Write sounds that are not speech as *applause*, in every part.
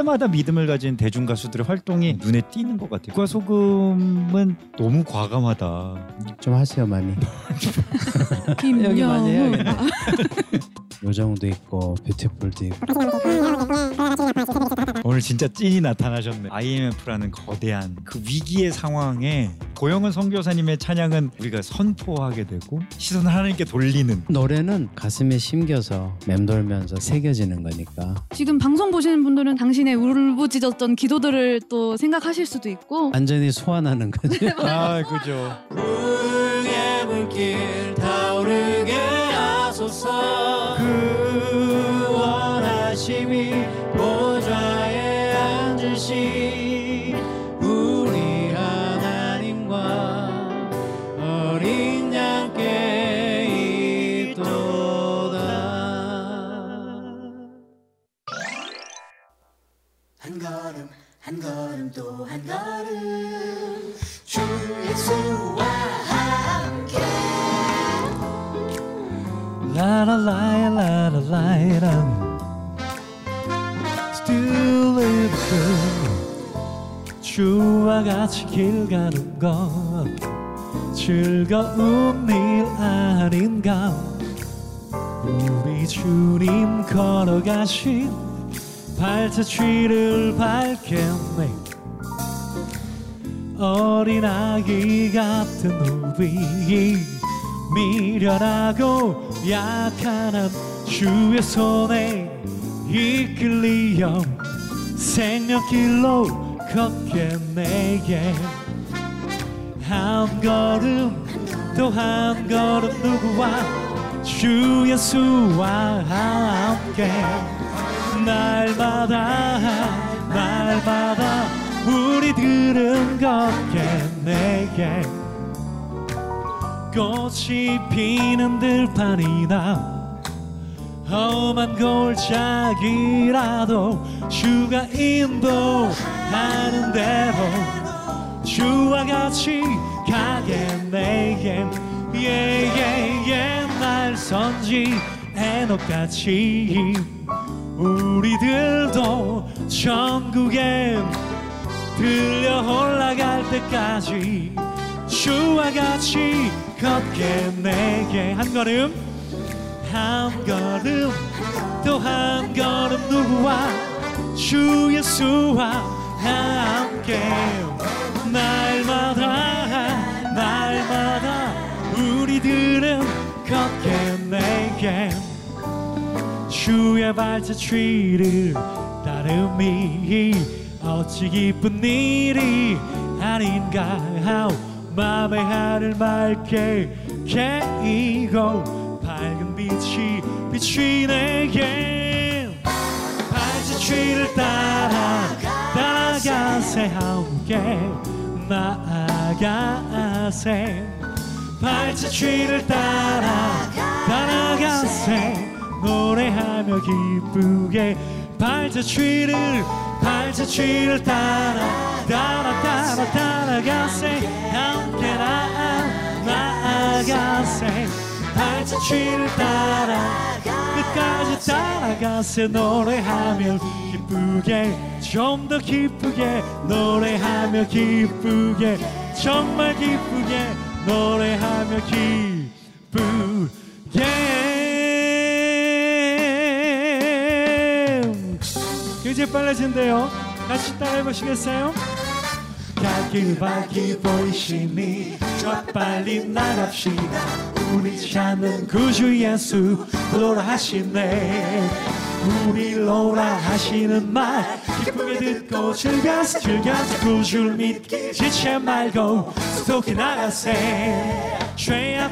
시대마다 믿음을 가진 대중 가수들의 활동이 눈에 띄는 것 같아요. 국가 소금은 너무 과감하다. 좀 하세요 많이. *laughs* 여기 많이 해야겠네. *laughs* 요정도 있고 뷰티풀도 있고 오늘 진짜 찐이 나타나셨네. IMF라는 거대한 그 위기의 상황에 고영은 선교사님의 찬양은 우리가 선포하게 되고 시선을 하나님께 돌리는 노래는 가슴에 심겨서 맴돌면서 새겨지는 거니까 지금 방송 보시는 분들은 당신의 울부짖었던 기도들을 또 생각하실 수도 있고 완전히 소환하는 거지. *laughs* 아 그죠. 물개 물길 타오르게 하소서 또 한 걸음 주 예수와 함께. 라라라라라라라 Still live 주와 같이 길 가는 것. 즐거운 일 아닌가? 우리 주님 걸어가신 발자취를 밟겠네 어린아기 같은 우리. 미련하고 약한 한 주의 손에 이끌리어 생명길로 걷겠네 한 걸음 또 한 걸음 누구와? 주 예수와 함께. 날마다 날마다 우리들은 걷겠네 꽃이 피는 들판이나 험한 골짜기라도 주가 인도하는 대로 주와 같이 가겠네 예예 옛날 선지 에녹같이 우리들도 천국에 들려 올라갈 때까지 주와 같이 걷겠네 한 걸음 한 걸음 또 한 걸음 누구와? 주 예수와 함께. 날마다 날마다 우리들은 걷겠네 주의 발자취를 따름이 어찌 기쁜 일이 아닌가? 맘의 하늘 맑게 개이고 밝은 빛이 비치네게 발자취를 따라 따라가세. 함께 나아가세. 발자취를 따라 따라가세. 노래하며 기쁘게 발자취를 발자취를 따라 따라 따라 따라가세. 함께 나아 나아가세. 발자취를 따라 끝까지 따라가세. 노래하며 기쁘게 좀 더 기쁘게 노래하며 기쁘게 정말 기쁘게 노래하며 기쁘게 이제 빨라진대요. 같이 따라해보시겠어요? 밝기 보이시니 저 빨리 나갑시다. 우리 찾는 구주 예수 오라 하시네. 우리 오라 하시는 말 기쁘게 듣고 즐겨서 즐겨서 구주를 믿기 지체 말고 속히 나가세.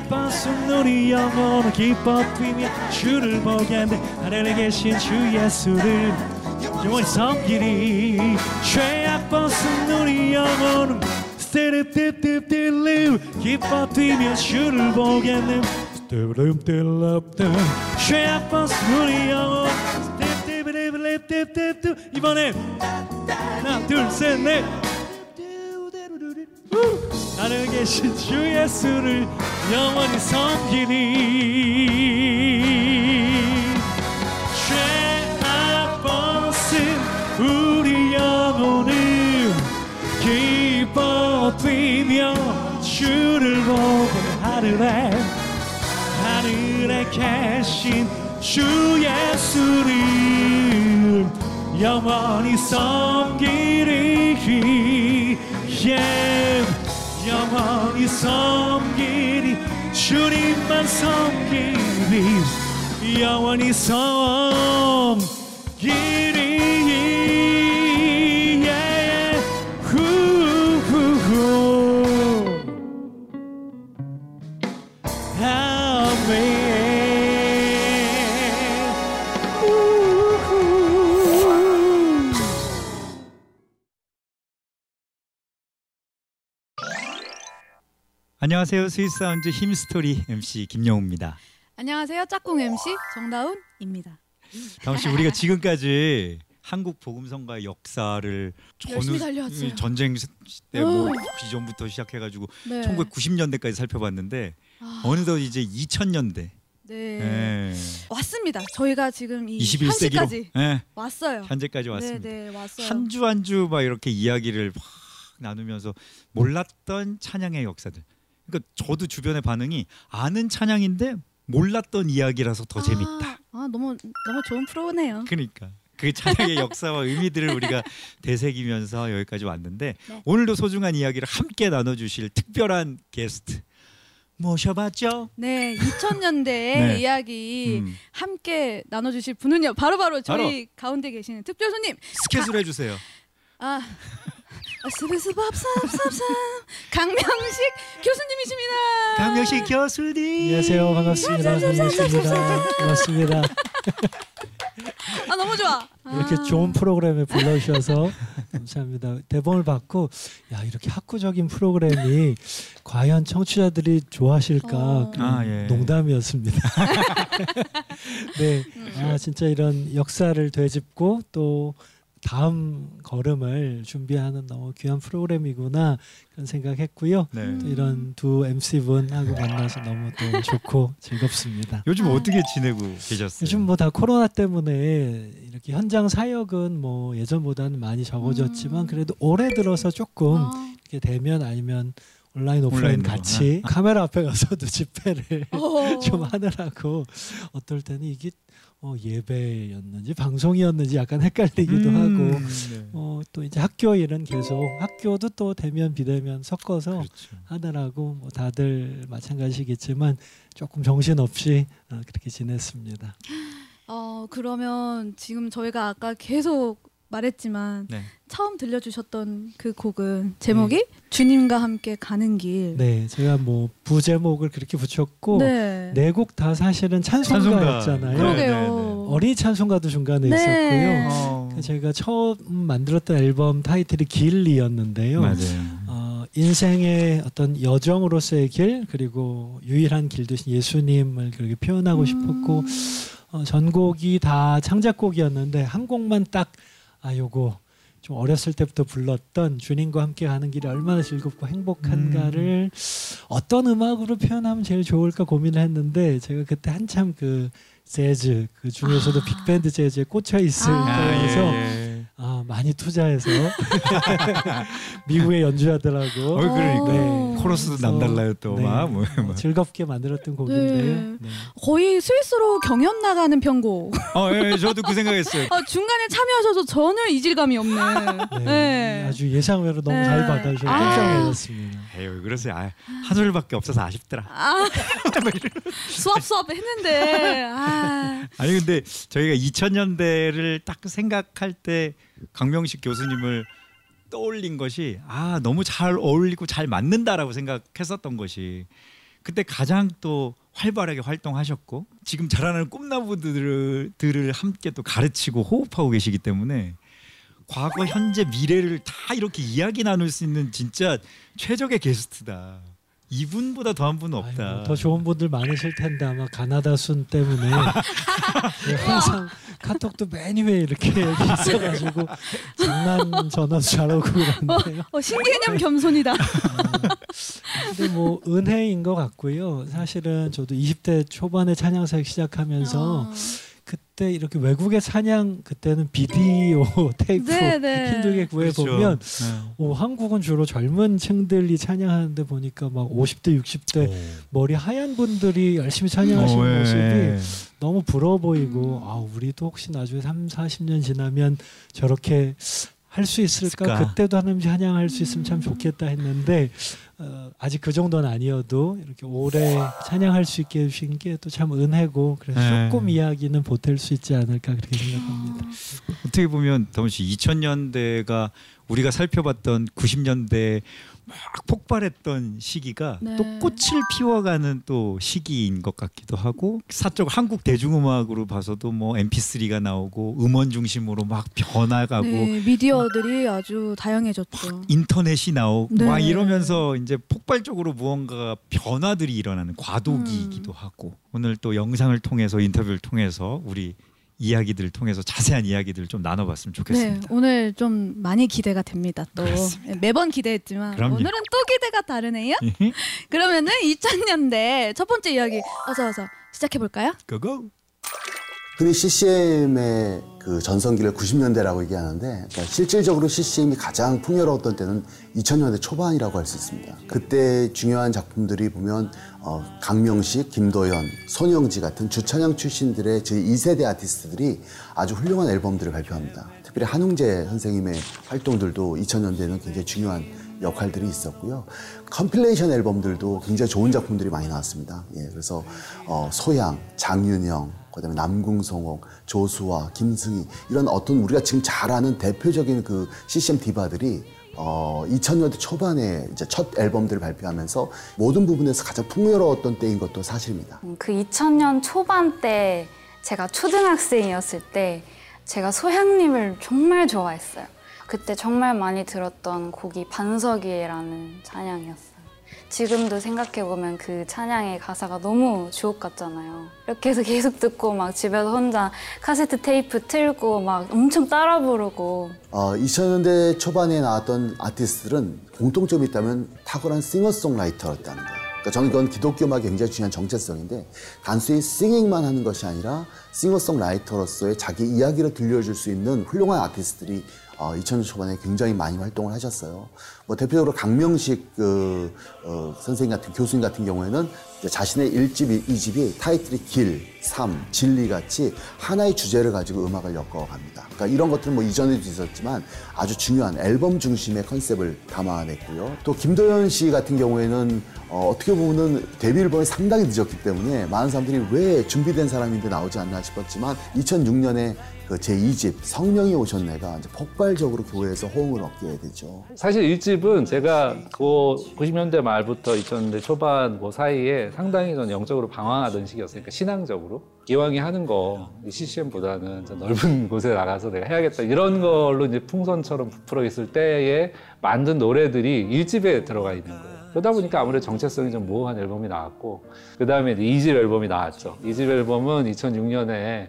벗은 우리 영혼은 기뻐 뛰며 주를 보겠네 하늘에 계신 주 예수를 영원히 섬기리 죄악 벗은 우리 영혼은 스테르뜨뜨뜨르 기뻐 뛰며 주를 보겠네 스테르뜨뜨르 죄악 벗은 우리 영혼 스테르뜨뜨르 이번에 하나 둘셋넷 나는 계신 주 예수를 영원히 섬기리 주를 보고 하늘에 하늘에 계신 주 예수를 영원히 섬기리 yeah. 예, 영원히 섬기리 주님만 섬기리 영원히 섬기리 안녕하세요. 스위스 사운드 힘스토리 MC 김영우입니다. 안녕하세요. 짝꿍 MC 정다운입니다. 다음 씨 우리가 *laughs* 지금까지 한국 복음성가의 역사를 열심히 달려왔어요. 전쟁 때뭐 어. 비전부터 시작해가지고 네. 1990년대까지 살펴봤는데 아, 어느덧 이제 2000년대 네. 예. 왔습니다. 저희가 지금 이 21세기로 현시까지 예, 왔어요. 현재까지 왔습니다. 네, 네, 왔어요. 한 주 한 주 막 이렇게 이야기를 막 나누면서 몰랐던 찬양의 역사들. 그러니까 저도 주변의 반응이 아는 찬양인데 몰랐던 이야기라서 더 재밌다. 아, 아, 너무 너무 좋은 프로네요. 그러니까 그 찬양의 *laughs* 역사와 의미들을 우리가 되새기면서 여기까지 왔는데 네. 오늘도 소중한 이야기를 함께 나눠주실 특별한 게스트 모셔봤죠. 네, 2000년대의 *laughs* 네. 이야기 음, 함께 나눠주실 분은요. 바로 바로 저희 바로. 가운데 계시는 특별 손님. 스케줄 해주세요. 아, 강명식 교수님이십니다. 강명식 교수님. 안녕하세요 반갑습니다 강민수입니다 고맙습니다 아 너무 좋아. 이렇게 아. 좋은 프로그램에 불러주셔서 감사합니다 대본을 받고 야 이렇게 학구적인 프로그램이 과연 청취자들이 좋아하실까 어. 그런 아, 예. 농담이었습니다 *laughs* 네, 음. 아 진짜 이런 역사를 되짚고 또 다음 걸음을 준비하는 너무 귀한 프로그램이구나 그런 생각했고요. 네. 음. 또 이런 두 MC 분하고 만나서 너무 또 좋고 즐겁습니다. 요즘 아. 어떻게 지내고 계셨어요? 요즘 뭐 다 코로나 때문에 이렇게 현장 사역은 뭐 예전보다는 많이 적어졌지만 음. 그래도 올해 들어서 조금 아. 이렇게 되면 아니면 온라인 오프라인. 같이 카메라 앞에 *laughs* 가서도 집회를 어. 좀 하느라고 어떨 때는 이게 어, 예배였는지 방송이었는지 약간 헷갈리기도 음, 하고 네. 어, 또 이제 학교 일은 계속 학교도 또 대면 비대면 섞어서 그렇죠. 하느라고 뭐 다들 마찬가지겠지만 조금 정신 없이 어, 그렇게 지냈습니다. 어 그러면 지금 저희가 아까 계속 말했지만 네. 처음 들려주셨던 그 곡은 제목이 주님과 함께 가는 길. 네, 제가 뭐 부제목을 그렇게 붙였고 네. 네곡다 사실은 찬송가였잖아요. 찬송가. 그러게요. 네, 네, 네. 어린이 찬송가도 중간에 네. 있었고요. 어, 그래서 제가 처음 만들었던 앨범 타이틀이 길이었는데요. 맞아요. 어, 인생의 어떤 여정으로서의 길 그리고 유일한 길 되신 예수님을 그렇게 표현하고 음. 싶었고 어, 전곡이 다 창작곡이었는데 한 곡만 딱 아 요거 좀 어렸을 때부터 불렀던 주님과 함께 가는 길이 얼마나 즐겁고 행복한가를 어떤 음악으로 표현하면 제일 좋을까 고민을 했는데 제가 그때 한참 그 재즈 그 중에서도 아. 빅밴드 재즈에 꽂혀 있을 아, 때여서 예. 아 많이 투자해서 *laughs* 미국의 연주자들하고 어, 그러니까. 네. 코러스도 그래서, 남달라요 또 네. 막. 뭐, 어, 뭐. 즐겁게 만들었던 곡인데요. 네. 거의 스위스로 경연 나가는 편곡. 어, 예, 저도 그 생각했어요. 어, 중간에 참여하셔서 전혀 이질감이 없는. 네. 네. 아주 예상외로 너무 네. 잘 받아주셔서 아. 깜짝 놀랐습니다. 에휴, 그러세요. 아, 한 소리밖에 없어서 아쉽더라. 아 수업 수업 했는데 아 아니 근데 저희가 2000년대를 딱 생각할 때 강명식 교수님을 떠올린 것이 아 너무 잘 어울리고 잘 맞는다라고 생각했었던 것이 그때 가장 또 활발하게 활동하셨고 지금 자라나는 꿈나무들을 들을 함께 또 가르치고 호흡하고 계시기 때문에 과거 현재 미래를 다 이렇게 이야기 나눌 수 있는 진짜 최적의 게스트다. 이분보다 더한 분은 없다. 아이고, 더 좋은 분들 많으실 텐데 아마 가나다 순 때문에 제가 *laughs* 항상 카톡도 맨 위에 이렇게 *laughs* 있어가지고 장난 전화도 잘 오고 그러는데요. 어, 신개념 겸손이다. *laughs* 근데 뭐 은혜인 것 같고요. 사실은 저도 20대 초반에 찬양사역 시작하면서 어. 그때 이렇게 외국의 찬양 그때는 비디오 *laughs* 테이프 네, 네. 힘들게 구해 그렇죠. 보면 네. 오, 한국은 주로 젊은 층들이 찬양하는데 보니까 막 50대 60대 머리 하얀 분들이 열심히 찬양하시는 어, 예. 모습이 너무 부러워 보이고 아 우리도 혹시 나중에 3, 40년 지나면 저렇게 할 수 있을까? 있을까? 그때도 하나님 찬양할 수 있으면 참 좋겠다 했는데 어, 아직 그 정도는 아니어도 이렇게 오래 찬양할 수 있게 해주신 게 또 참 은혜고 그래서 네. 조금 이야기는 보탤 수 있지 않을까 그렇게 생각합니다. 어떻게 보면 더훈 씨 2000년대가 우리가 살펴봤던 90년대 막 폭발했던 시기가 네. 또 꽃을 피워가는 또 시기인 것 같기도 하고 사적 한국 대중음악으로 봐서도 뭐 MP3가 나오고 음원 중심으로 막 변화가고 네, 미디어들이 아주 다양해졌죠. 인터넷이 나오고 네. 막 이러면서 이제 폭발적으로 무언가 변화들이 일어나는 과도기이기도 음. 하고 오늘 또 영상을 통해서 인터뷰를 통해서 우리 이야기들을 통해서 자세한 이야기들을 좀 나눠봤으면 네, 좋겠습니다. 오늘 좀 많이 기대가 됩니다. 또 그렇습니다. 네, 매번 기대했지만 그럼요. 오늘은 또 기대가 다르네요. *laughs* 그러면은 2000년대 첫 번째 이야기 어서 어서 시작해 볼까요? 고고. 흔히 CCM의 그 전성기를 90년대라고 얘기하는데 그러니까 실질적으로 CCM이 가장 풍요로웠던 때는 2000년대 초반이라고 할 수 있습니다. 그때 중요한 작품들이 보면 어, 강명식, 김도연, 손영지 같은 주찬양 출신들의 제 2세대 아티스트들이 아주 훌륭한 앨범들을 발표합니다. 특별히 한웅재 선생님의 활동들도 2000년대에는 굉장히 중요한 역할들이 있었고요. compilation 앨범들도 굉장히 좋은 작품들이 많이 나왔습니다. 예, 그래서 어, 소향, 장윤영, 그다음에 남궁성옥, 조수아, 김승희 이런 어떤 우리가 지금 잘 아는 대표적인 그 CCM 디바들이 어, 2000년대 초반에 이제 첫 앨범들을 발표하면서 모든 부분에서 가장 풍요로웠던 때인 것도 사실입니다. 음, 그 2000년 초반 때 제가 초등학생이었을 때 제가 소향님을 정말 좋아했어요. 그때 정말 많이 들었던 곡이 반석이라는 찬양이었어요. 지금도 생각해보면 그 찬양의 가사가 너무 주옥 같잖아요. 이렇게 해서 계속 듣고 막 집에서 혼자 카세트 테이프 틀고 막 엄청 따라 부르고 어, 2000년대 초반에 나왔던 아티스트들은 공통점이 있다면 탁월한 싱어송라이터였다는 거예요. 그러니까 저는 이건 기독교 음악의 굉장히 중요한 정체성인데 단순히 싱잉만 하는 것이 아니라 싱어송라이터로서의 자기 이야기를 들려줄 수 있는 훌륭한 아티스트들이 어, 2000년 초반에 굉장히 많이 활동을 하셨어요. 뭐 대표적으로 강명식 그 어, 선생님 같은 교수님 같은 경우에는 자신의 1집, 2집이 타이틀이 길, 삶, 진리 같이 하나의 주제를 가지고 음악을 엮어갑니다. 그러니까 이런 것들은 뭐 이전에도 있었지만 아주 중요한 앨범 중심의 컨셉을 담아냈고요. 또 김도현 씨 같은 경우에는 어, 어떻게 보면은 데뷔 앨범이 상당히 늦었기 때문에 많은 사람들이 왜 준비된 사람인데 나오지 않나 싶었지만 2006년에 그 제2집 성령이 오셨네가 이제 폭발적으로 교회에서 호응을 얻게 되죠. 사실 일집은 제가 그 90년대 말부터 2000년대 초반 그 사이에 상당히 전 영적으로 방황하던 시기였으니까 신앙적으로 기왕이 하는 거 CCM보다는 좀 넓은 *laughs* 곳에 나가서 내가 해야겠다 이런 걸로 이제 풍선처럼 부풀어 있을 때에 만든 노래들이 일집에 들어가 있는 거예요. 그러다 보니까 아무래도 정체성이 좀 모호한 앨범이 나왔고 그 다음에 이제 2집 앨범이 나왔죠. 2집 앨범은 2006년에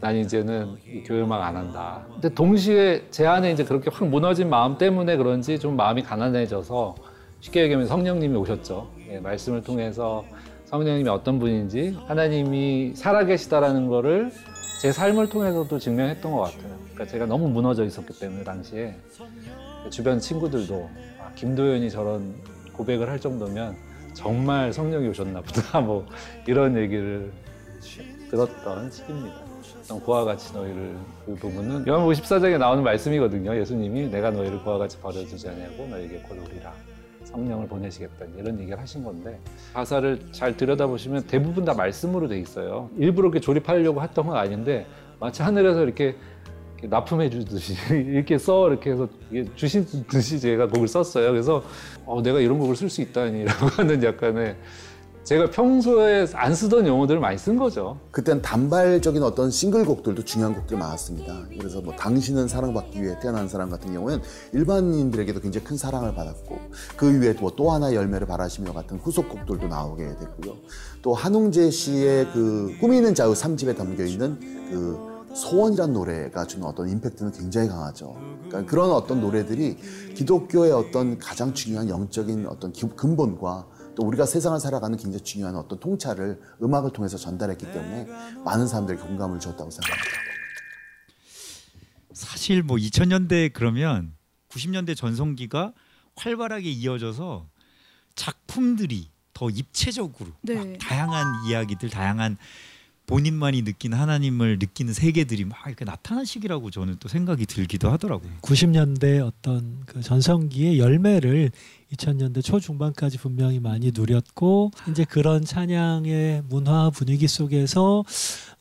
난 이제는 이 교회 음악 안 한다. 근데 동시에 제 안에 이제 그렇게 확 무너진 마음 때문에 그런지 좀 마음이 가난해져서 쉽게 얘기하면 성령님이 오셨죠. 예, 말씀을 통해서 성령님이 어떤 분인지 하나님이 살아계시다라는 거를 제 삶을 통해서도 증명했던 것 같아요. 그러니까 제가 너무 무너져 있었기 때문에 당시에 주변 친구들도 아, 김도현이 저런 고백을 할 정도면 정말 성령이 오셨나 보다 *laughs* 뭐 이런 얘기를 들었던 시기입니다. 어떤 고와 같이 너희를 그 부분은 요한복음 14장에 나오는 말씀이거든요. 예수님이 내가 너희를 고와 같이 버려두지 않냐고 너에게 곧 오리라. 성령을 보내시겠다 이런 얘기를 하신 건데 가사를 잘 들여다보시면 대부분 다 말씀으로 돼 있어요. 일부러 이렇게 조립하려고 했던 건 아닌데 마치 하늘에서 이렇게 납품해 주듯이 *laughs* 이렇게 써 이렇게 해서 주신 듯이 제가 곡을 썼어요. 그래서 어, 내가 이런 곡을 쓸 수 있다니라고 *laughs* 하는 약간의 제가 평소에 안 쓰던 용어들을 많이 쓴 거죠. 그때는 단발적인 어떤 싱글곡들도 중요한 곡들이 많았습니다. 그래서 뭐 당신은 사랑받기 위해 태어난 사람 같은 경우에는 일반인들에게도 굉장히 큰 사랑을 받았고 그 위에 뭐 또 하나의 열매를 바라시며 같은 후속곡들도 나오게 됐고요. 또 한웅재 씨의 그 꾸미는 자유 3집에 담겨 있는 그 소원이란 노래가 주는 어떤 임팩트는 굉장히 강하죠. 그러니까 그런 어떤 노래들이 기독교의 어떤 가장 중요한 영적인 어떤 기- 근본과 또또 우리가 세상을 살아가는 굉장히 중요한 어떤 통찰을 음악을 통해서 전달했기 때문에 많은 사람들에게 공감을 줬다고 생각합니다. 사실 뭐 2000년대 그러면 90년대 전성기가 활발하게 이어져서 작품들이 더 입체적으로 네. 막 다양한 이야기들, 다양한 본인만이 느낀 하나님을 느끼는 세계들이 막 이렇게 나타난 시기라고 저는 또 생각이 들기도 하더라고요. 90년대 어떤 그 전성기의 열매를 2000년대 초중반까지 분명히 많이 누렸고 이제 그런 찬양의 문화 분위기 속에서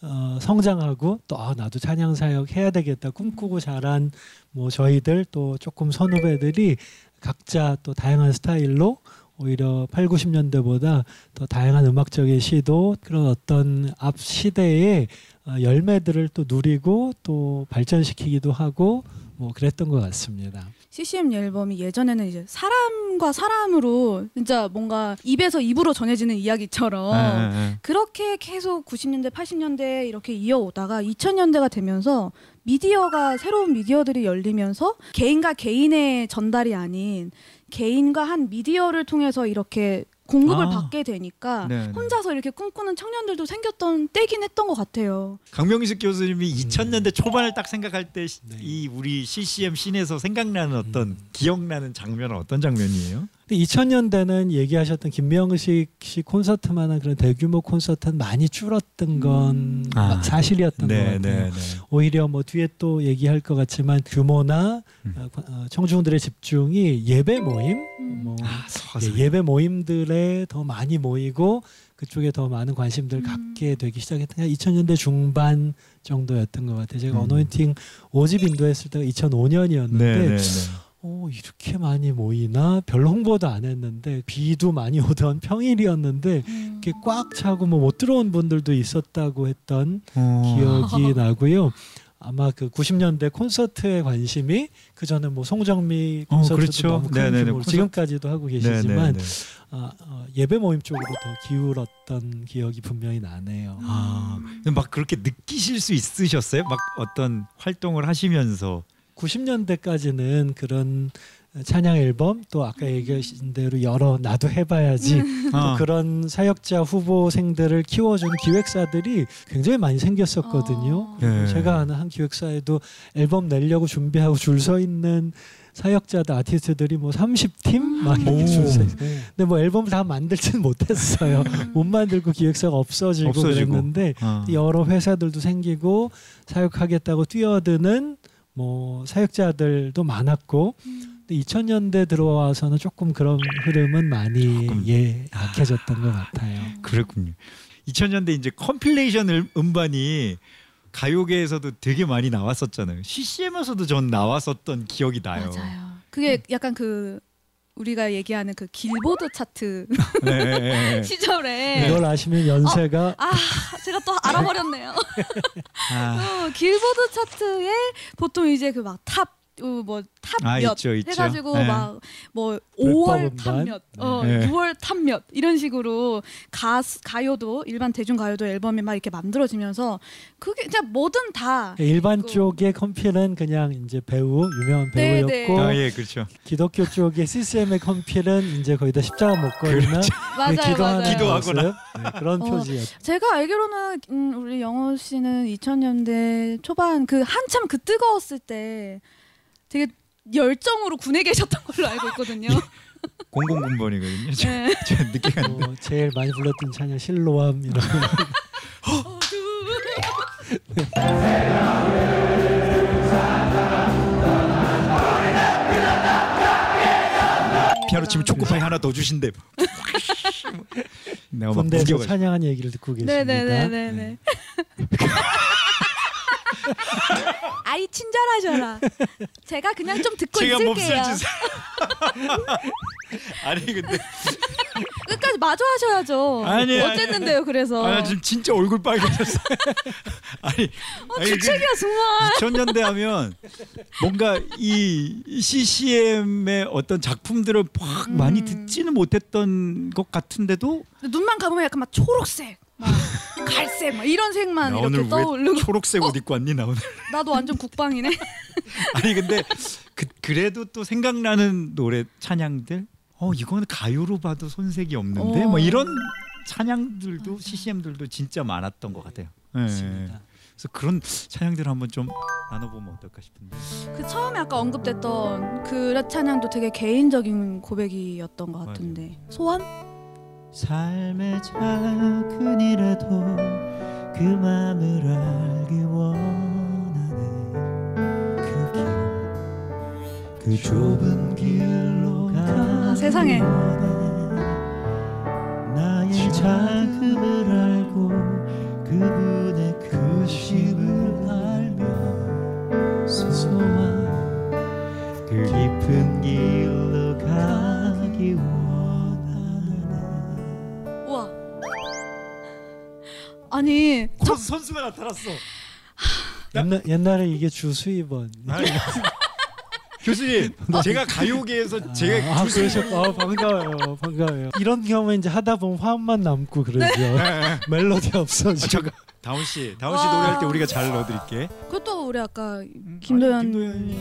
어, 성장하고 또 아, 나도 찬양 사역 해야 되겠다 꿈꾸고 자란 뭐 저희들 또 조금 선후배들이 각자 또 다양한 스타일로 오히려 8, 90년대보다 더 다양한 음악적인 시도 그런 어떤 앞 시대의 어, 열매들을 또 누리고 또 발전시키기도 하고 뭐 그랬던 것 같습니다. CCM 앨범이 예전에는 이제 사람과 사람으로 진짜 뭔가 입에서 입으로 전해지는 이야기처럼 예, 예, 예. 그렇게 계속 90년대, 80년대 이렇게 이어오다가 2000년대가 되면서 미디어가 새로운 미디어들이 열리면서 개인과 개인의 전달이 아닌 개인과 한 미디어를 통해서 이렇게 공급을 아. 받게 되니까 네, 네. 혼자서 이렇게 꿈꾸는 청년들도 생겼던 때긴 했던 것 같아요. 강명식 교수님이 2000년대 초반을 딱 생각할 때 이 네. 우리 CCM scene에서 생각나는 어떤 기억나는 장면은 어떤 장면이에요? 근데 2000년대는 얘기하셨던 김명식 씨 콘서트만한 그런 대규모 콘서트는 많이 줄었던 건 아. 사실이었던 것 같아요. 오히려 뭐 뒤에 또 얘기할 것 같지만 규모나 음. 어, 어, 청중들의 집중이 예배 모임, 음. 뭐 아. 예, 예배 모임들에 더 많이 모이고 그쪽에 더 많은 관심들을 음. 갖게 되기 시작했던 게 2000년대 중반 정도였던 것 같아요. 제가 음. 어노인팅 5집 인도했을 때가 2005년이었는데 네, 네, 네. 어, 이렇게 많이 모이나 별로 홍보도 안 했는데 비도 많이 *laughs* 오던 평일이었는데 음. 이렇게 꽉 차고 뭐 못 들어온 분들도 있었다고 했던 어. 기억이 *laughs* 나고요. 아마 그 90년대 콘서트에 관심이 그 전에 뭐 송정미 어, 콘서트도 그렇죠. 너무 큰 네네네. 규모로 콘서트. 지금까지도 하고 네, 계시지만. 아, 어, 예배 모임 쪽으로 더 기울었던 기억이 분명히 나네요. 아, 막 그렇게 느끼실 수 있으셨어요? 막 어떤 활동을 하시면서 90년대까지는 그런 찬양 앨범 또 아까 얘기하신 대로 여러 나도 해봐야지 또 아, 그런 사역자 후보생들을 키워주는 기획사들이 굉장히 많이 생겼었거든요. 어. 네. 제가 아는 한 기획사에도 앨범 내려고 준비하고 줄 서 있는 사역자들 아티스트들이 뭐 30팀 막 이렇게 오. 줄서 있어요. 근데 뭐 앨범을 다 만들지는 못했어요. 못 만들고 기획사가 없어지고, 없어지고. 그랬는데 아. 여러 회사들도 생기고 사역하겠다고 뛰어드는 뭐 사역자들도 많았고 근데 2000년대 들어와서는 조금 그런 흐름은 많이 조금. 예 약해졌던 것 같아요. 그렇군요. 2000년대 이제 compilation 음- 음반이 가요계에서도 되게 많이 나왔었잖아요. CCM에서도 전 나왔었던 기억이 나요. 맞아요. 그게 약간 그 우리가 얘기하는 그 길보드 차트 *laughs* 네, 네, 네. 시절에 이걸 아시면 연세가 아 제가 또 알아버렸네요. *laughs* 아, 어, 길보드 차트에 보통 이제 그 막 top 뭐 top 아, 몇 있죠, 있죠. 해가지고 네. 막 뭐 불법 5월 음반? top 몇, 어, 네. 6월 top 몇 이런 식으로 가 가요도 일반 대중 가요도 앨범이 막 이렇게 만들어지면서 그게 진짜 뭐든 다 일반 있고. 쪽의 컴필은 그냥 이제 배우 유명한 네, 배우였고 네. 아, 예, 그렇죠. 기독교 쪽의 CCM의 컴필은 이제 거의 다 십자가 목걸이나 그렇죠. *laughs* 맞아요, 기도하는 맞아요. 기도하거나. 네, 그런 어, 표지였죠. 제가 알기로는 음, 우리 영호 씨는 2000년대 초반 그 한참 그 뜨거웠을 때 되게 열정으로 군에 계셨던 걸로 알고 있거든요. 공공군번이거든요. 저, 네. *laughs* 저 늦게 갔는데. 뭐 제일 많이 불렀던 찬양 실로암 이런 피아노 치면 초코파이 하나 더 주신대. *laughs* 내가 막 군대에서. 찬양한 얘기를 듣고 계십니다. 네네네네네. *laughs* 아이 친절하셔라. 제가 그냥 좀 듣고 제가 몹쓸 있을게요. 짓을. *laughs* 아니 근데 끝까지 마저 하셔야죠. 아니, 아니, 어쨌는데요, 그래서. 아, 나 지금 진짜 얼굴 빨개졌어. *laughs* 아니, 어, 아니, 그 주책이야 정말. 2000년대 하면 뭔가 이 CCM의 어떤 작품들을 막 많이 음. 듣지는 못했던 것 같은데도 눈만 감으면 약간 막 초록색, 막 갈색, 막 이런 색만 나 이렇게 떠오르고. 초록색 옷 입고 왔니 나 오늘? 나도 완전 국방이네. *laughs* 아니 근데 그, 그래도 또 생각나는 노래 찬양들 어 이거는 가요로 봐도 손색이 없는데 어. 뭐 이런 찬양들도 CCM들도 진짜 많았던 것 같아요. 예. 맞습니다. 그래서 그런 찬양들을 한번 좀 나눠보면 어떨까 싶은데. 그 처음에 아까 언급됐던 그 찬양도 되게 개인적인 고백이었던 것 맞아요. 같은데 소원? 삶의 작은 일에도 그 맘을 알기 원하네. 그 길, 그 좁은 길로 가기 세상에. 원해. 나의 자금을 알고 그분의 크심을 알며 소소한 그 깊은 길로 가기 원하네 아니 선, 선수가 나타났어. 옛날 옛날에 이게 주 수입원. *laughs* 교수님, 제가 가요계에서 제가 아, 교수님 그러셨. 아, 반가워요, 반가워요. 이런 경우에 이제 하다 보면 화음만 남고 그러죠. 네. 멜로디 아, 없어지고. 잠깐 다운 씨, 다운 씨 와. 노래할 때 우리가 잘 넣어드릴게. 그것도 우리 아까 음, 김도현 아니, 김도현이.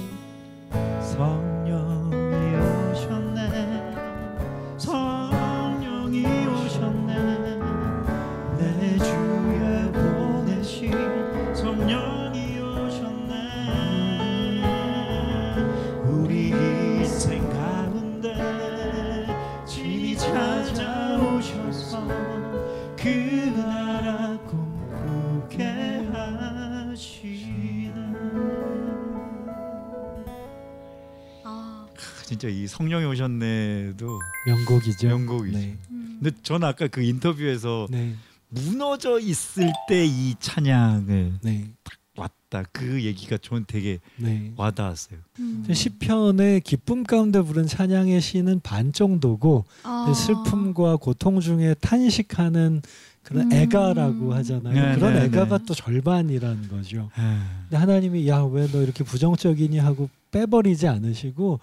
진짜 이 성령이 오셨네도 명곡이죠. 명곡이죠. 네. 음. 근데 저는 아까 그 인터뷰에서 네. 무너져 있을 때 이 찬양을 네. 왔다 그 얘기가 저는 되게 네. 와닿았어요. 음. 시편의 기쁨 가운데 부른 찬양의 시는 반 정도고 아. 슬픔과 고통 중에 탄식하는 그런 음. 애가라고 하잖아요. 네, 그런 네, 애가가 네. 또 절반이라는 거죠. 아, 근데 하나님이 야 왜 너 이렇게 부정적이니 하고 빼버리지 않으시고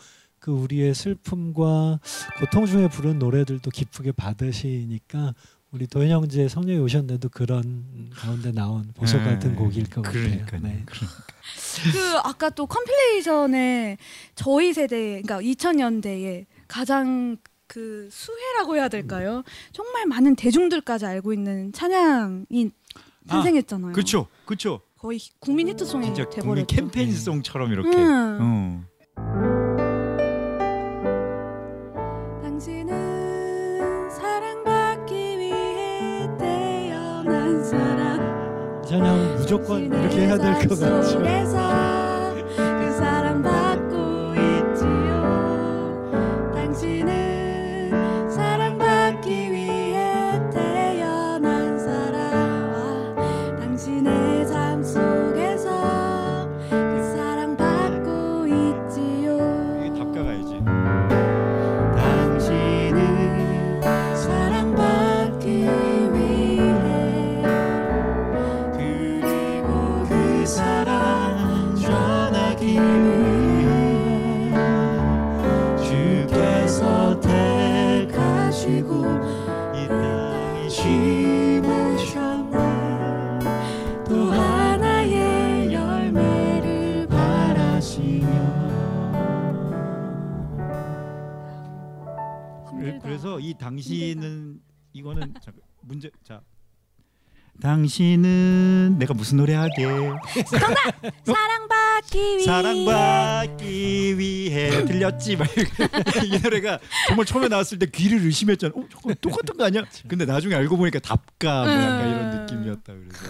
그 우리의 슬픔과 고통 중에 부른 노래들도 기쁘게 받으시니까 우리 도현 형제 성령이 오셨는데도 그런 가운데 나온 보석 네. 같은 곡일 것 그러니까요. 같아요. 네. 그러니까. 그 아까 또 컴필레이션에 저희 세대 그러니까 2000년대에 가장 그 수혜라고 해야 될까요? 정말 많은 대중들까지 알고 있는 찬양이 탄생했잖아요. 그렇죠, 그렇죠. 거의 국민 히트송이 진짜 돼버렸죠. 국민 캠페인송처럼 이렇게. 음. 어. 찬양은 무조건 이렇게 해야 될 것 같죠. 당신은 내가 무슨 노래 하게 사랑받기 위해 사랑받기 위해 들렸지 막 이렇게. *laughs* 이 노래가 정말 처음에 나왔을 때 귀를 의심했잖아. 어, 저거 똑같은 거 아니야? 근데 나중에 알고 보니까 답가 뭐 약간 이런 느낌이었다 그래서.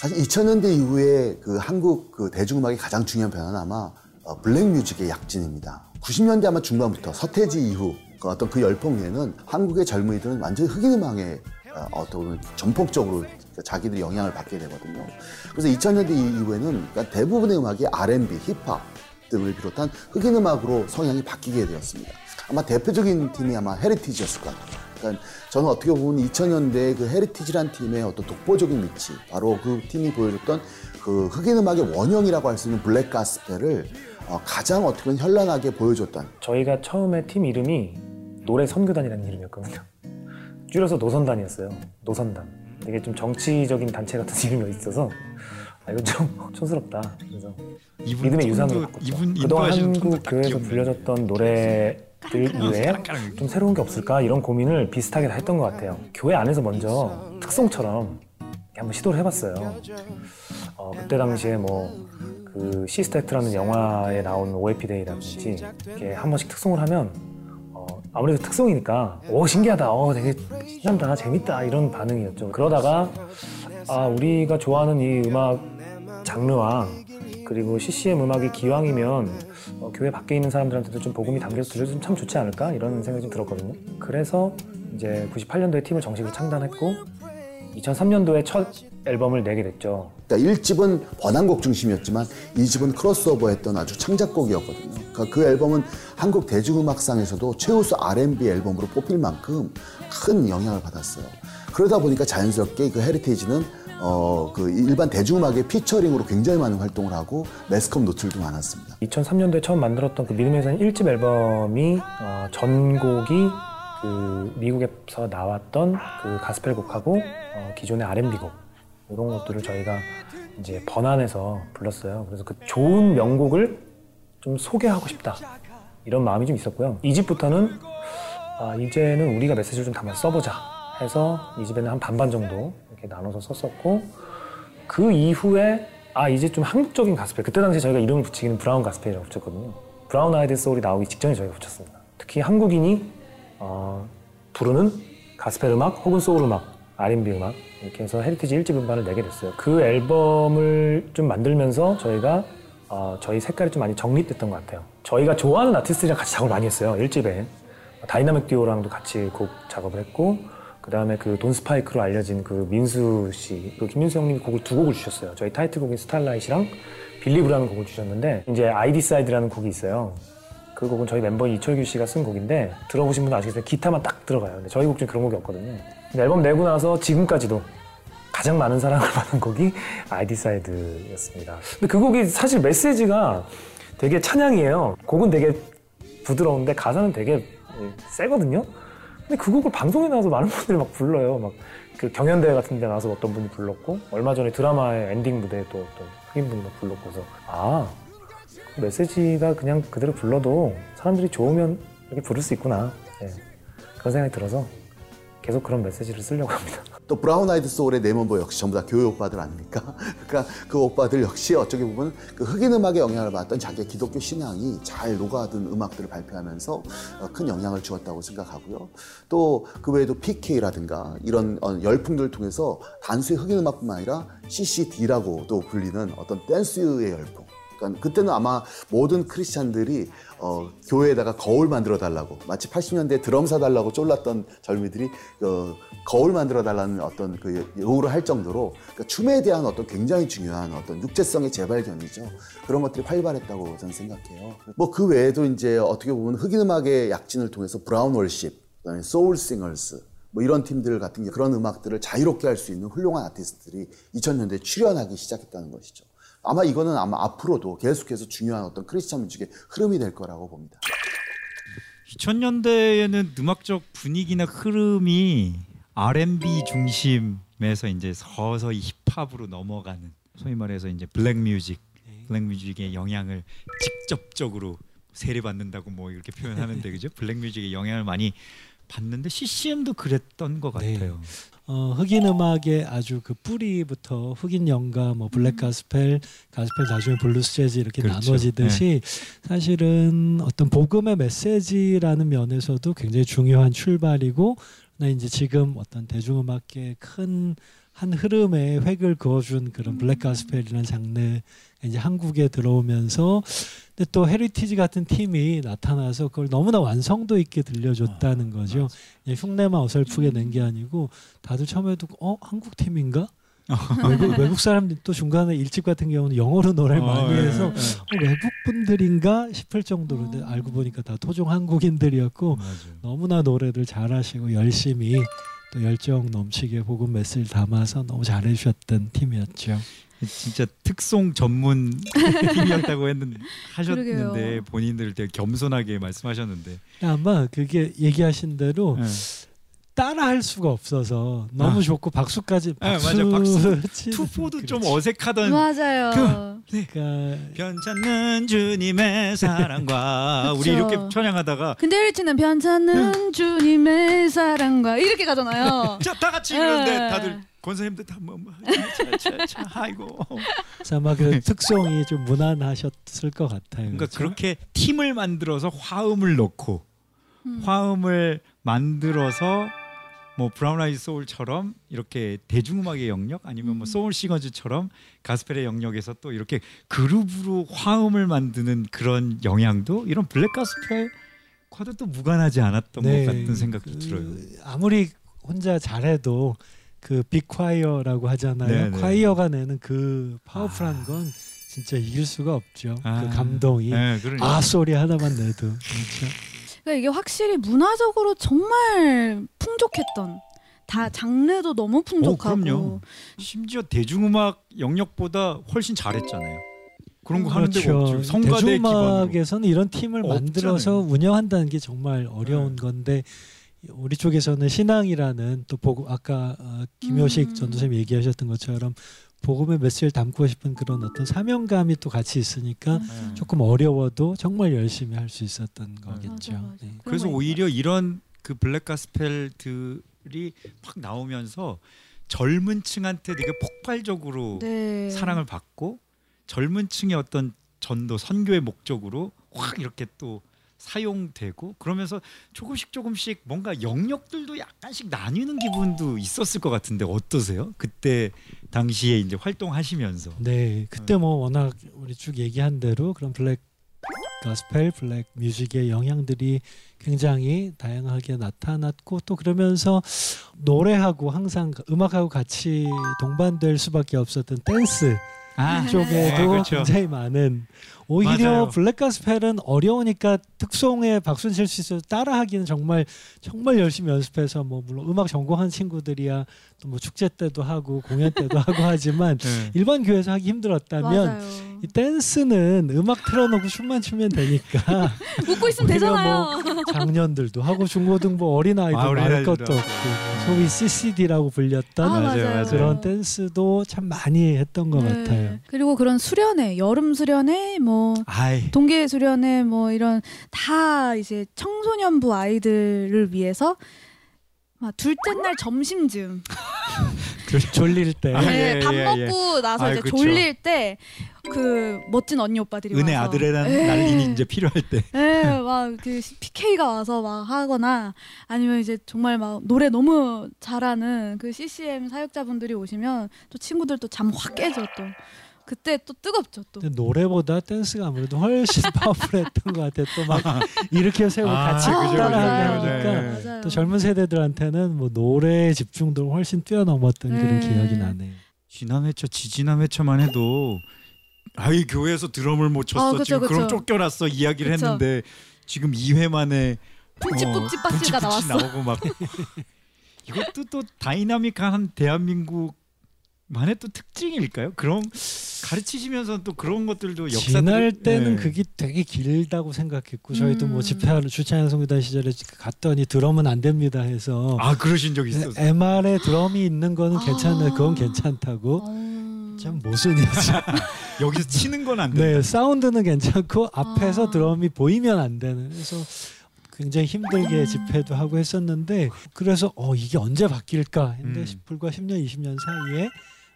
사실 2000년대 이후에 그 한국 그 대중음악의 가장 중요한 변화는 아마 어, 블랙뮤직의 약진입니다. 90년대 아마 중반부터 서태지 이후 그 어떤 그 열풍 후에는 한국의 젊은이들은 완전히 흑인 음악에 어, 어떻게 보면 전폭적으로 자기들이 영향을 받게 되거든요. 그래서 2000년대 이후에는 그러니까 대부분의 음악이 R&B, 힙합 등을 비롯한 흑인 음악으로 성향이 바뀌게 되었습니다. 아마 대표적인 팀이 아마 헤리티지였을 것 같아요. 그러니까 저는 어떻게 보면 2000년대 그 헤리티지란 팀의 어떤 독보적인 위치, 바로 그 팀이 보여줬던 그 흑인 음악의 원형이라고 할 수 있는 black gospel을 어, 가장 어떻게 보면 현란하게 보여줬던 저희가 처음에 팀 이름이 노래 선교단이라는 이름이었거든요. 줄여서 노선단이었어요. 노선단. 되게 좀 정치적인 단체 같은 *laughs* 이름이 있어서 아, 이거 좀 *laughs* 촌스럽다. 그래서 이름 믿음의 유산으로 바꿨죠. 이분 그동안 한국 교회에서. 불려졌던 노래 이외에 좀 새로운 게 없을까 이런 고민을 비슷하게 다 했던 것 같아요. 교회 안에서 먼저 특송처럼 이렇게 한번 시도를 해봤어요. 어, 그때 당시에 뭐 그 Sister Act라는 영화에 나온 OAP 데이라든지 이렇게 한 번씩 특송을 하면 어, 아무래도 특송이니까. 오 신기하다, 어 되게 신난다, 재밌다. 이런 반응이었죠. 그러다가 아 우리가 좋아하는 이 음악 장르와 그리고 CCM 음악이 기왕이면 어, 교회 밖에 있는 사람들한테도 좀 복음이 담겨서 들려주면 참 좋지 않을까? 이런 생각이 좀 들었거든요. 그래서 이제 98년도에 팀을 정식으로 창단했고 2003년도에 첫 앨범을 내게 됐죠. 그러니까 1집은 번안곡 중심이었지만 2집은 크로스오버했던 아주 창작곡이었거든요. 그러니까 그 앨범은 한국 대중음악상에서도 최우수 R&B 앨범으로 뽑힐 만큼 큰 영향을 받았어요. 그러다 보니까 자연스럽게 그 헤리테이지는 어, 그 일반 대중음악의 피처링으로 굉장히 많은 활동을 하고 매스컴 노출도 많았습니다. 2003년도에 처음 만들었던 그 믿음의 산 1집 앨범이 어, 전곡이 그 미국에서 나왔던 그 가스펠 곡하고 어, 기존의 R&B 곡 이런 것들을 저희가 이제 번안해서 불렀어요. 그래서 그 좋은 명곡을 좀 소개하고 싶다 이런 마음이 좀 있었고요. 2집부터는 아, 이제는 우리가 메시지를 좀 담아 써보자 해서 2집에는 한 반반 정도 이렇게 나눠서 썼었고 그 이후에 아 이제 좀 한국적인 가스펠 그때 당시 저희가 이름을 붙이기는 brown gospel이라고 붙였거든요. 브라운 아이드 소울이 나오기 직전에 저희가 붙였습니다. 특히 한국인이 어, 부르는 가스펠 음악 혹은 소울 음악, R&B 음악 이렇게 해서 헤리티지 1집 음반을 내게 됐어요. 그 앨범을 좀 만들면서 저희가 어, 저희 색깔이 좀 많이 정립됐던 것 같아요. 저희가 좋아하는 아티스트랑 같이 작업을 많이 했어요. 1집에 다이나믹 듀오랑도 같이 곡 작업을 했고 그 다음에 그 돈 스파이크로 알려진 그 민수 씨, 그 김민수 형님이 곡을 두 곡을 주셨어요. 저희 타이틀곡인 Starlight랑 Believe라는 곡을 주셨는데 이제 I Decide라는 곡이 있어요. 그 곡은 저희 멤버 이철규 씨가 쓴 곡인데 들어보신 분은 아시겠어요? 기타만 딱 들어가요. 근데 저희 곡 중에 그런 곡이 없거든요. 근데 앨범 내고 나서 지금까지도 가장 많은 사랑을 *laughs* 받은 곡이 I Decide였습니다. 근데 그 곡이 사실 메시지가 되게 찬양이에요. 곡은 되게 부드러운데 가사는 되게 세거든요. 근데 그 곡을 방송에 나와서 많은 분들이 막 불러요. 막 그 경연대회 같은 데 나와서 어떤 분이 불렀고 얼마 전에 드라마의 엔딩 무대에 또 어떤 흑인 분이 막 불렀고 그래서 아 메시지가 그냥 그대로 불러도 사람들이 좋으면 이렇게 부를 수 있구나 예. 그런 생각이 들어서 계속 그런 메시지를 쓰려고 합니다. *laughs* 또 브라운 아이드 소울의 네 멤버 역시 전부 다 교회 오빠들 아닙니까? *laughs* 그러니까 그 오빠들 역시 어떻게 보면 그 흑인 음악에 영향을 받았던 자기의 기독교 신앙이 잘 녹아든 음악들을 발표하면서 어, 큰 영향을 주었다고 생각하고요. 또 그 외에도 PK라든가 이런 어, 열풍들을 통해서 단순히 흑인 음악뿐만 아니라 CCD라고도 불리는 어떤 댄스의 열풍. 그러니까 그때는 아마 모든 크리스찬들이 어, 교회에다가 거울 만들어 달라고 마치 80년대 드럼 사달라고 쫄랐던 젊이들이 어, 거울 만들어 달라는 어떤 그 요구를 할 정도로 그러니까 춤에 대한 어떤 굉장히 중요한 어떤 육체성의 재발견이죠. 그런 것들이 활발했다고 저는 생각해요. 뭐 그 외에도 이제 어떻게 보면 흑인 음악의 약진을 통해서 브라운 월십, 소울 싱어스 뭐 이런 팀들 같은 게 그런 음악들을 자유롭게 할 수 있는 훌륭한 아티스트들이 2000년대에 출현하기 시작했다는 것이죠. 아마 이거는 아마 앞으로도 계속해서 중요한 어떤 Christian music의 흐름이 될 거라고 봅니다. 2000년대에는 음악적 분위기나 흐름이 R&B 중심에서 이제 서서히 힙합으로 넘어가는 소위 말해서 이제 black music, black music의 영향을 직접적으로 세례받는다고 뭐 이렇게 표현하는데 그죠? black music의 영향을 많이 받는데 CCM도 그랬던 것 네. 같아요. 어, 흑인 음악의 아주 그 뿌리부터 흑인 영가, 뭐 black gospel, 가스펠 나중에 블루스 재즈 이렇게 그렇죠. 나눠지듯이 사실은 어떤 복음의 메시지라는 면에서도 굉장히 중요한 출발이고, 나 이제 지금 어떤 대중음악계의 큰한 흐름에 획을 그어준 그런 black gospel이라는 장르 이제 한국에 들어오면서 근데 또 헤리티지 같은 팀이 나타나서 그걸 너무나 완성도 있게 들려줬다는 거죠. 그냥 흉내만 어설프게 낸 게 아니고 다들 처음에 듣고 어 한국 팀인가? *laughs* 외국, 외국 사람들 또 중간에 일집 같은 경우는 영어로 노래를 어, 많이 예, 해서 예. 어, 외국 분들인가 싶을 정도로 근데 알고 보니까 다 토종 한국인들이었고 맞아요. 너무나 노래를 잘하시고 열심히 또 열정 넘치게 복음 메시를 담아서 너무 잘해주셨던 팀이었죠. 진짜 특송 전문 팀이었다고 했는데 하셨는데 그러게요. 본인들 되게 겸손하게 말씀하셨는데 아마 그게 얘기하신 대로 예. 따라할 수가 없어서 너무 아. 좋고 박수까지 네, 박수 맞아, 박수. 투포도 좀 그렇지. 어색하던 맞아요. 그러니까 변찮는 주님의 사랑과 *laughs* 우리. 이렇게 찬양하다가 근데 일치는 변찮는 주님의 사랑과 이렇게 가잖아요. *laughs* 자다 같이 네. 다들 권사님들 다 뭐 뭐, 차 차 차 아이고 아마 그 특성이 좀 무난하셨을 것 같아요. 그러니까 그렇죠? 그렇게 팀을 만들어서 화음을 넣고 음. 화음을 만들어서 뭐 브라운 아이드 소울처럼 이렇게 대중음악의 영역 아니면 뭐 음. 소울 싱어즈처럼 가스펠의 영역에서 또 이렇게 그룹으로 화음을 만드는 그런 영향도 이런 black gospel과도 또 무관하지 않았던 네, 것 같은 생각도 그 들어요. 아무리 혼자 잘해도 그 big choir라고 하잖아요. 네, 네. 콰이어가 내는 그 powerful한 건 진짜 이길 수가 없죠. 아. 그 감동이 네, 그러니까. 아 소리 하나만 내도 그렇죠. 그러니까 이게 확실히 문화적으로 정말 풍족했던 다 장르도 너무 풍족하고 어, 그럼요. 심지어 대중음악 영역보다 훨씬 잘했잖아요. 그런 거 하는 데가 없죠. 성가대. 대중음악에서는 이런 팀을 만들어서 없잖아요. 운영한다는 게 정말 어려운 네. 건데 우리 쪽에서는 신앙이라는 또 보고 아까 어, 김효식 음. 전도사님 얘기하셨던 것처럼 복음의 메시지를 담고 싶은 그런 어떤 사명감이 또 같이 있으니까 네. 조금 어려워도 정말 열심히 할 수 있었던 거겠죠. 맞아, 맞아. 네. 그래서 오히려 이런 그 블랙 가스펠들이 막 나오면서 젊은 층한테 되게 폭발적으로 네. 사랑을 받고 젊은 층의 어떤 전도 선교의 목적으로 확 이렇게 또 사용되고 그러면서 조금씩 조금씩 뭔가 영역들도 약간씩 나뉘는 기분도 있었을 것 같은데 어떠세요? 그때 당시에 이제 활동하시면서 네, 그때 뭐 워낙 우리 쭉 얘기한 대로 그런 black gospel, black music의 영향들이 굉장히 다양하게 나타났고 또 그러면서 노래하고 항상 음악하고 같이 동반될 수밖에 없었던 댄스 아, 쪽에도 네, 그렇죠. 굉장히 많은 오히려 맞아요. black gospel은 어려우니까 특송에 칠수 있어서 따라하기는 정말 정말 열심히 연습해서 뭐 물론 음악 전공한 친구들이야 또 뭐 축제 때도 하고 공연 때도 하고 *laughs* 하지만 네. 일반 교회에서 하기 힘들었다면 맞아요. 이 댄스는 음악 틀어놓고 춤만 추면 되니까 *laughs* 웃고 있으면 오히려 되잖아요. 뭐 작년들도 하고 중고등부 어린 아이들 아, 말 것도. 없고 소위 CCD라고 불렸던 아. 맞아요. 그런 댄스도 참 많이 했던 것 네. 같아요. 그리고 그런 수련회, 여름 수련회, 뭐 아이. 동계 수련회, 뭐 이런 다 이제 청소년부 아이들을 위해서 막 둘째 날 점심쯤. 졸릴 때. 아, 네, 예, 밥 예, 먹고 나서 아이, 이제 그쵸. 졸릴 때 그 멋진 언니 오빠들이 은혜 와서. 아들의 예. 날린이 이제 필요할 때. 네, 막그 PK가 와서 막 하거나 아니면 이제 정말 막 노래 너무 잘하는 그 CCM 사역자분들이 오시면 또 친구들도 잠확 깨져 또 그때 또 뜨겁죠 또. 근데 노래보다 댄스가 아무래도 훨씬 *laughs* 파워풀했던 것 같아요. 또막 일으켜 세우고 아, 같이 그죠, 따라하게 그죠. 하니까 네. 또 젊은 세대들한테는 뭐 노래의 집중도를 훨씬 뛰어넘었던 그런 네. 기억이 나네요. 지난 회차 지지난 회차만 해도 아이 교회에서 드럼을 못 쳤어 아, 그쵸, 지금 그럼. 쫓겨났어 이야기를 그쵸. 했는데 지금 2회 만에 푹찌푹찌 박스가 푹찌푹찌 나왔어. 나오고 막 *laughs* 이것도 또 dynamic한 대한민국만의 또 특징일까요? 그럼 가르치시면서 또 그런 것들도 역사들 지날 때는 네. 그게 되게 길다고 생각했고 저희도 뭐 음. 집회하러 주찬양 성교단 시절에 갔더니 드럼은 안 됩니다 해서 아 그러신 적 있었어요. MR에 드럼이 있는 거는 아. 괜찮아요. 그건 괜찮다고. 어. 참 모순이죠. *laughs* 여기서 치는 건 안 된다. 네, 사운드는 괜찮고 앞에서 아. 드럼이 보이면 안 되는. 그래서 굉장히 힘들게 음. 집회도 하고 했었는데 그래서 어 이게 언제 바뀔까 했는데 음. 불과 10년 20년 사이에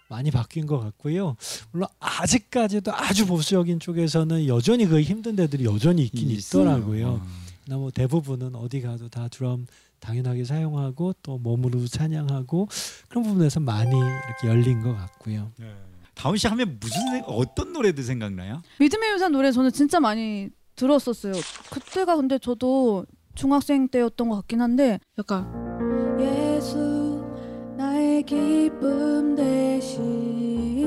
많이 바뀐 것 같고요. 물론 아직까지도 아주 보수적인 쪽에서는 여전히 그 힘든 데들이 여전히 있긴 있어요. 있더라고요. 아. 뭐 대부분은 어디 가도 다 드럼 당연하게 사용하고 또 몸으로 찬양하고 그런 부분에서 많이 이렇게 열린 것 같고요. 네. 다운 씨 하면 무슨 생- 어떤 노래들 생각나요? 믿음의 유산 노래 저는 진짜 많이 들었었어요. 그때가 근데 저도 중학생 때였던 것 같긴 한데 약간 예수 기쁨 되신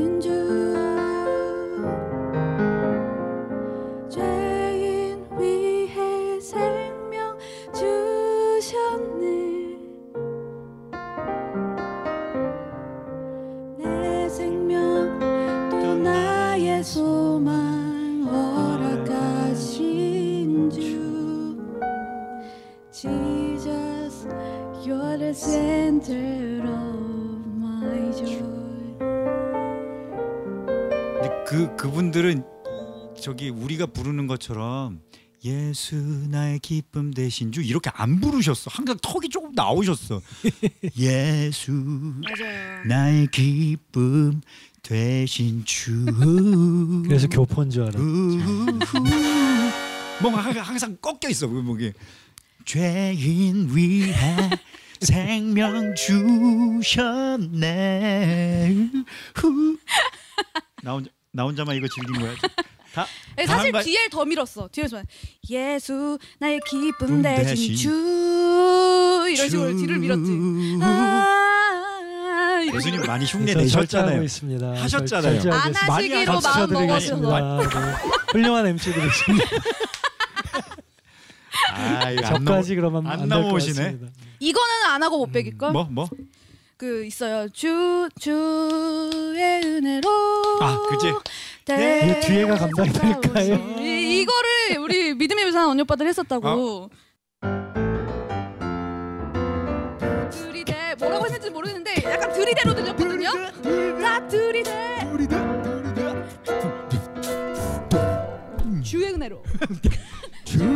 예수 나의 기쁨 대신 주 이렇게 안 부르셨어. 항상 턱이 조금 나오셨어. *laughs* 예수 맞아요. 나의 기쁨 대신 주. 그래서 교포인 줄 알아. 뭔가 항- 항상 꺾여 있어 그 목이. 죄인 위해 생명 주셨네. 후. 나 혼자 나 혼자만 이거 즐긴 거야. 다 네, 다 사실 한 거- 뒤에 더 밀었어. 뒤에서 예수 나의 기쁨 음, 대신 주 이런 식으로 뒤를 밀었지. 주. 아, 식으로. 많이 흉내 그래서 내셨잖아요. 하셨잖아요. 안 있습니다. 하시기로 마음 쳐드리겠습니다. 네. 훌륭한 MC들이십니다. *laughs* 아, 저까지 그러면 안 넘어오시네. 이거는 안 하고 못 빼길 걸. 뭐 뭐? 그 있어요. 주 주의 은혜로. 아, 그지? 대- 이 뒤에가 감당이 될까요? 이, 이거를 우리 믿음의 유산 언니 오빠들 했었다고. 들이대 뭐라고 했는지 모르겠는데 약간 들이대로 들렸거든요. 다 들이대. 주의 은혜로. *laughs* 주의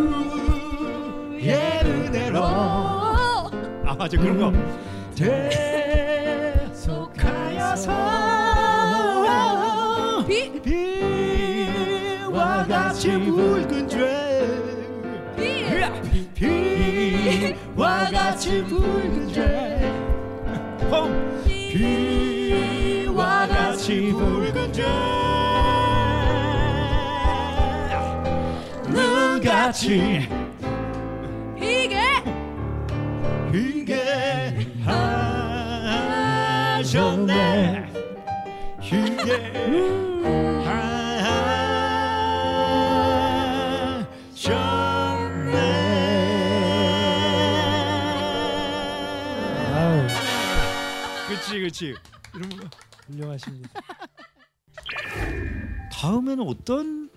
은혜로. 어. 아 맞아 그런 거. 계속하여서 비 비와 같이 붉은 죄. 비. 비와 같이 붉은 죄. 홈. 비와 같이 붉은 죄. 눈같이 이게 이게 하셨네 그치 이런 거. 훌륭하십니다. 다음에는 어떤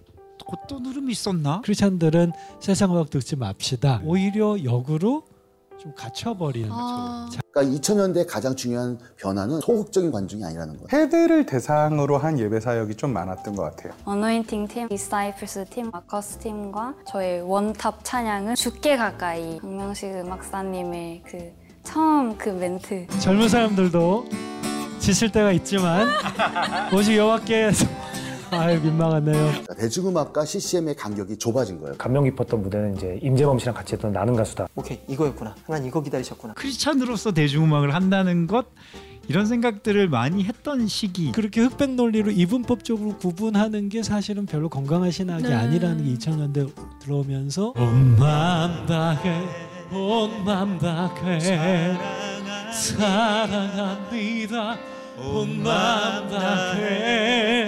어떤 흐름이 있었나? Christian들은 세상 음악 듣지 맙시다. 오히려 역으로 좀 갇혀버리는 아. 그러니까 2000년대 가장 중요한 변화는 소극적인 관중이 아니라는 거예요. 해외를 대상으로 한 예배 사역이 좀 많았던 것 같아요. 어노인팅 팀, 디사이플스 팀, 마커스 팀과 저의 one top 찬양은 주께 가까이 강명식 음악사님의 그 처음 그 멘트 젊은 사람들도 지칠 때가 있지만 *laughs* 오직 여호와께서 아유 민망하네요. 대중음악과 CCM의 간격이 좁아진 거예요. 감명 깊었던 무대는 이제 임재범 씨랑 같이 했던 나는 가수다. 오케이 이거였구나. 하나님 이거 기다리셨구나. 크리스찬으로서 대중음악을 한다는 것 이런 생각들을 많이 했던 시기. 그렇게 흑백 논리로 이분법적으로 구분하는 게 사실은 별로 건강한 신학이 네. 아니라는 게 2000년대 들어오면서 온 마음 다해 온 마음 다해 사랑합니다 온 마음 다해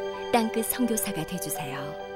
땅끝 선교사가 되주세요.